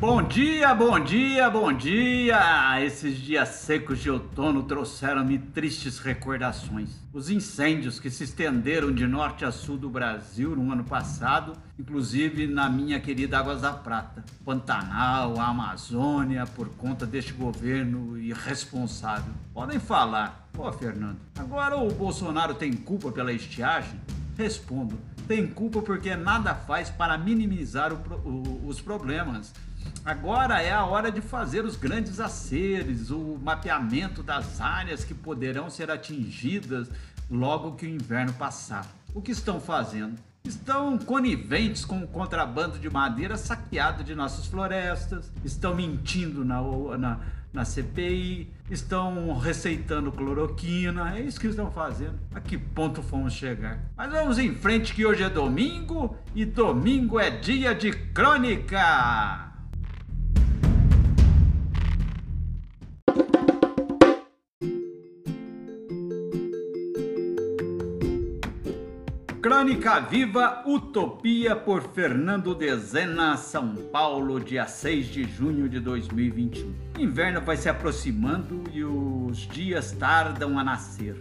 Bom dia, bom dia, bom dia! Esses dias secos de outono trouxeram-me tristes recordações. Os incêndios que se estenderam de norte a sul do Brasil no ano passado, inclusive na minha querida Águas da Prata, Pantanal, a Amazônia, por conta deste governo irresponsável. Podem falar, pô, Fernando, agora o Bolsonaro tem culpa pela estiagem? Respondo, tem culpa porque nada faz para minimizar o, os problemas Agora é a hora de fazer os grandes aceres, o mapeamento das áreas que poderão ser atingidas logo que o inverno passar. O que estão fazendo? Estão coniventes com o contrabando de madeira saqueado de nossas florestas, estão mentindo na, na, na CPI, estão receitando cloroquina, é isso que estão fazendo. A que ponto fomos chegar? Mas vamos em frente que hoje é domingo e domingo é dia de crônica! Crônica Viva Utopia por Fernando Dezena, São Paulo, dia 6 de junho de 2021. O inverno vai se aproximando e os dias tardam a nascer.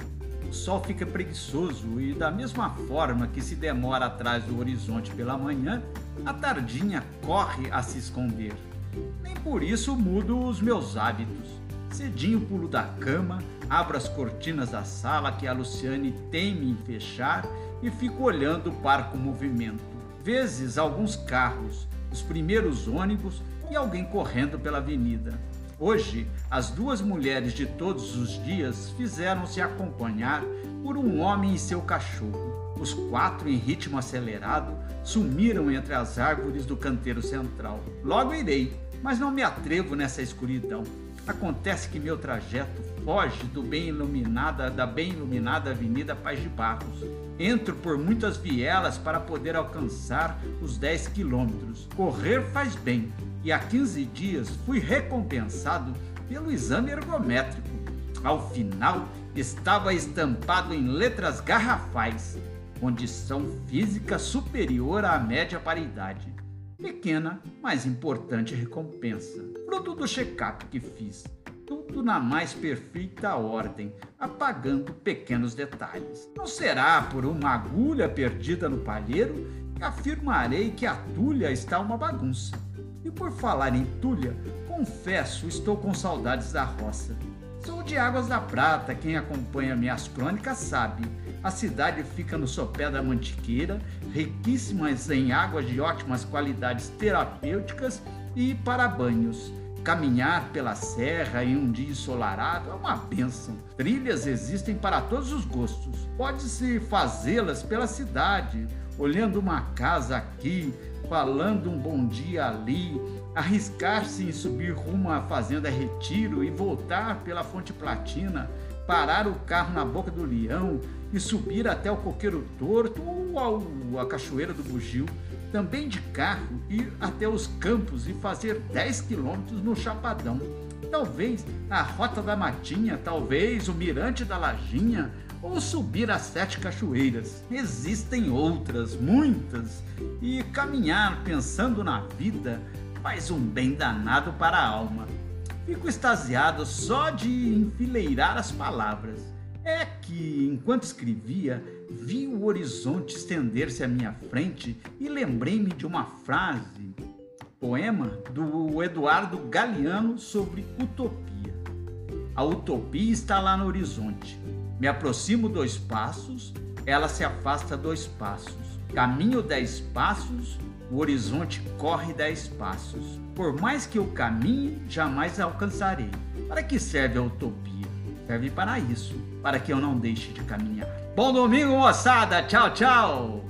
O sol fica preguiçoso e, da mesma forma que se demora atrás do horizonte pela manhã, a tardinha corre a se esconder. Nem por isso mudo os meus hábitos. Cedinho pulo da cama, abro as cortinas da sala que a Luciane teme em fechar e fico olhando o parco movimento. Vezes alguns carros, os primeiros ônibus e alguém correndo pela avenida. Hoje, as duas mulheres de todos os dias fizeram-se acompanhar por um homem e seu cachorro. Os quatro, em ritmo acelerado, sumiram entre as árvores do canteiro central. Logo irei, mas não me atrevo nessa escuridão. Acontece que meu trajeto foge do bem iluminada da bem iluminada Avenida Paz de Barros. Entro por muitas vielas para poder alcançar os 10 quilômetros. Correr faz bem e há 15 dias fui recompensado pelo exame ergométrico. Ao final, estava estampado em letras garrafais: condição física superior à média para a idade. Pequena, mas importante recompensa. Fruto do check-up que fiz. Tudo na mais perfeita ordem, apagando pequenos detalhes. Não será por uma agulha perdida no palheiro que afirmarei que a tulha está uma bagunça. E por falar em tulha, confesso, estou com saudades da roça. Sou de Águas da Prata, quem acompanha minhas crônicas sabe. A cidade fica no sopé da Mantiqueira, riquíssimas em águas de ótimas qualidades terapêuticas e para banhos. Caminhar pela serra em um dia ensolarado é uma bênção. Trilhas existem para todos os gostos. Pode-se fazê-las pela cidade, olhando uma casa aqui, falando um bom dia ali, arriscar-se em subir rumo à Fazenda Retiro e voltar pela Fonte Platina, parar o carro na Boca do Leão e subir até o Coqueiro Torto ou ao, a Cachoeira do Bugio, também de carro ir até os campos e fazer 10 quilômetros no Chapadão. Talvez a Rota da Matinha, talvez o Mirante da Lajinha, ou subir as sete cachoeiras. Existem outras, muitas, e caminhar pensando na vida faz um bem danado para a alma. Fico extasiado só de enfileirar as palavras. É que, enquanto escrevia, vi o horizonte estender-se à minha frente e lembrei-me de uma frase, poema do Eduardo Galeano sobre utopia. A utopia está lá no horizonte. Me aproximo dois passos, ela se afasta dois passos. Caminho dez passos, o horizonte corre dez passos. Por mais que eu caminhe, jamais alcançarei. Para que serve a utopia? Serve para isso, para que eu não deixe de caminhar. Bom domingo, moçada! Tchau, tchau!